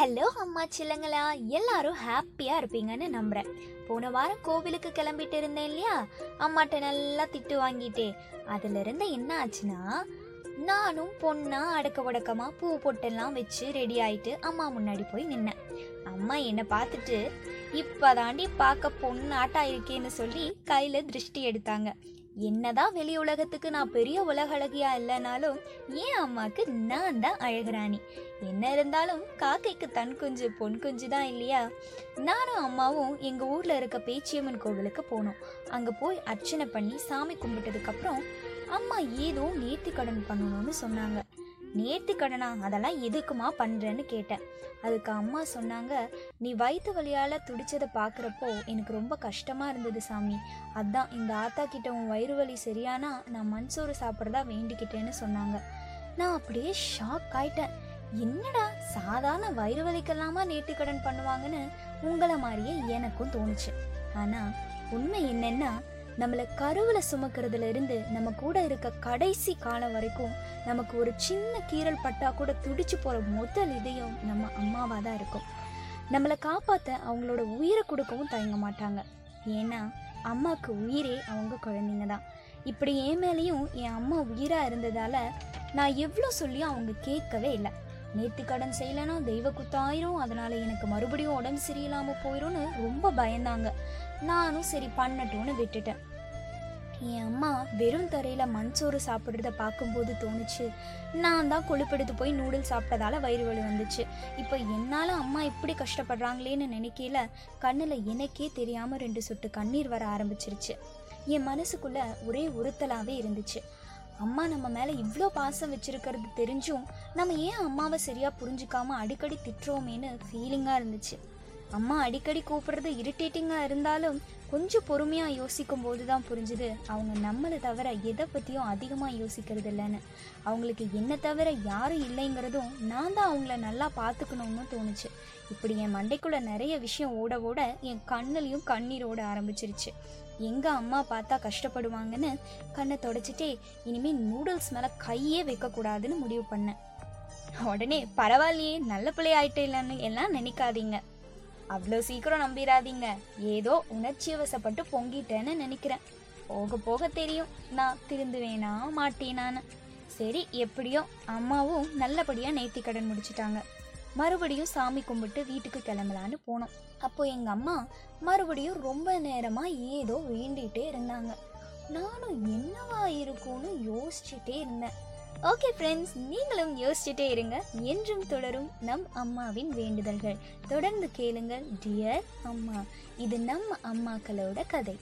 Hello அம்மா சில்லங்களா எல்லாரும் ஹாப்பியாக இருப்பீங்கன்னு நம்புகிறேன் போன வாரம் கோவிலுக்கு கிளம்பிட்டு இருந்தேன் இல்லையா? அம்மாட்ட நல்லா திட்டு வாங்கிட்டே. அதிலிருந்து என்ன ஆச்சுன்னா நானும் பொண்ணா அடக்க உடக்கமாக பூ பொட்டெல்லாம் வச்சு ரெடி ஆயிட்டு அம்மா முன்னாடி போய் நின்னேன். அம்மா என்னை பார்த்துட்டு இப்போதாண்டி பார்க்க பொண்ணாட்டா இருக்கேன்னு சொல்லி கையில் திருஷ்டி எடுத்தாங்க. என்னதான் வெளி உலகத்துக்கு நான் பெரிய உலக அழகியா இல்லைனாலும் ஏன் அம்மாக்கு நான் தான் அழகுராணி. என்ன இருந்தாலும் காக்கைக்கு தன் குஞ்சு பொன் குஞ்சு தான் இல்லையா? நானும் அம்மாவும் எங்க ஊர்ல இருக்க பேச்சியம்மன் கோவிலுக்கு போனோம். அங்க போய் அர்ச்சனை பண்ணி சாமி கும்பிட்டதுக்கு அப்புறம் அம்மா ஏதோ நேர்த்தி கடன் பண்ணணும்னு சொன்னாங்க. நேர்த்தி கடனா அதெல்லாம் எதுக்குமா பண்றேன்னு கேட்டேன். அதுக்கு அம்மா சொன்னாங்க நீ வயிற்று வலியால துடிச்சதை பார்க்குறப்போ எனக்கு ரொம்ப கஷ்டமா இருந்தது சாமி. அதான் இந்த ஆத்தா கிட்ட உன் வயிறு வலி சரியானா நான் மண்சோறு சாப்பிட்றதா வேண்டிக்கிட்டேன்னு சொன்னாங்க. நான் அப்படியே ஷாக் ஆயிட்டேன். என்னடா சாதாரண வயிறு வலிக்கெல்லாமா நேர்த்திக்கடன் பண்ணுவாங்கன்னு உங்களை மாதிரியே எனக்கும் தோணுச்சு. ஆனா உண்மை என்னன்னா நம்மளை கருவில் சுமக்கிறதுல இருந்து நம்ம கூட இருக்க கடைசி காலம் வரைக்கும் நமக்கு ஒரு சின்ன கீறல் பட்டா கூட துடிச்சு போற முதல் இதயம் நம்ம அம்மாவா தான் இருக்கும். நம்மளை காப்பாத்த அவங்களோட உயிரை கொடுக்கவும் தயங்க மாட்டாங்க. ஏன்னா அம்மாவுக்கு உயிரே அவங்க குழந்தைங்க தான். இப்படி என் மேலேயும் என் அம்மா உயிராக இருந்ததால நான் எவ்வளோ சொல்லியும் அவங்க கேட்கவே இல்லை. நேத்து கடன் செய்யலைன்னா தெய்வ குத்தாயிரும். அதனால எனக்கு மறுபடியும் உடம்பு சரியில்லாமல் போயிடும்னு ரொம்ப பயந்தாங்க. நானும் சரி பண்ணட்டும்னு விட்டுட்டேன். என் அம்மா வெறும் தரையில மண்சோறு சாப்பிட்றத பார்க்கும்போது தோணுச்சு. நான் தான் கொழுப்பெடுத்து போய் நூடுல்ஸ் சாப்பிட்டதால வயிறு வலி வந்துச்சு. இப்போ என்னால அம்மா இப்படி கஷ்டப்படுறாங்களேன்னு நினைக்கல கண்ணுல எனக்கே தெரியாம ரெண்டு சொட்டு கண்ணீர் வர ஆரம்பிச்சிருச்சு. என் மனசுக்குள்ள ஒரே உறுத்தலாவே இருந்துச்சு. அம்மா நம்ம மேல இவ்வளோ பாசம் வச்சிருக்கிறது தெரிஞ்சும் நம்ம ஏன் அம்மாவை சரியா புரிஞ்சுக்காம அடிக்கடி திட்டுறோமேன்னு ஃபீலிங்கா இருந்துச்சு. அம்மா அடிக்கடி கூப்பிடுறது இரிட்டேட்டிங்காக இருந்தாலும் கொஞ்சம் பொறுமையாக யோசிக்கும் போது தான் புரிஞ்சுது. அவங்க நம்மளை தவிர எதை பற்றியும் அதிகமாக யோசிக்கிறது இல்லைன்னு. அவங்களுக்கு என்ன தவிர யாரும் இல்லைங்கிறதும் நான் தான் அவங்கள நல்லா பார்த்துக்கணும்னு தோணுச்சு. இப்படி என் மண்டைக்குள்ளே நிறைய விஷயம் ஓட ஓட என் கண்ணிலையும் கண்ணீர் ஓட ஆரம்பிச்சிருச்சு. எங்க அம்மா பார்த்தா கஷ்டப்படுவாங்கன்னு கண்ணை தொடச்சிட்டே இனிமே நூடுல்ஸ் மேலே கையே வைக்கக்கூடாதுன்னு முடிவு பண்ணேன். உடனே பரவாயில்லையே நல்ல பிள்ளை ஆயிட்டே இல்லைன்னு எல்லாம் நினைக்காதீங்க. அவ்வளோ சீக்கிரம் நம்பிடாதீங்க ஏதோ உணர்ச்சி வசப்பட்டு பொங்கிட்டேன்னு நினைக்கிறேன். போக போக தெரியும் நான் திருந்துவேனா மாட்டேனான்னு. சரி எப்படியோ அம்மாவும் நல்லபடியாக நேர்த்தி கடன் முடிச்சிட்டாங்க. மறுபடியும் சாமி கும்பிட்டு வீட்டுக்கு கிளம்பலான்னு போனோம். அப்போ எங்கள் அம்மா மறுபடியும் ரொம்ப நேரமாக ஏதோ வேண்டிகிட்டே இருந்தாங்க. நானும் என்னவா இருக்கும்னு யோசிச்சுட்டே இருந்தேன். ஓகே ஃப்ரெண்ட்ஸ் நீங்களும் யோசிச்சுட்டே இருங்க. என்றும் தொடரும் நம் அம்மாவின் வேண்டுதல்கள். தொடர்ந்து கேளுங்கள் டியர் அம்மா இது நம்ம அம்மாக்களோட கதை.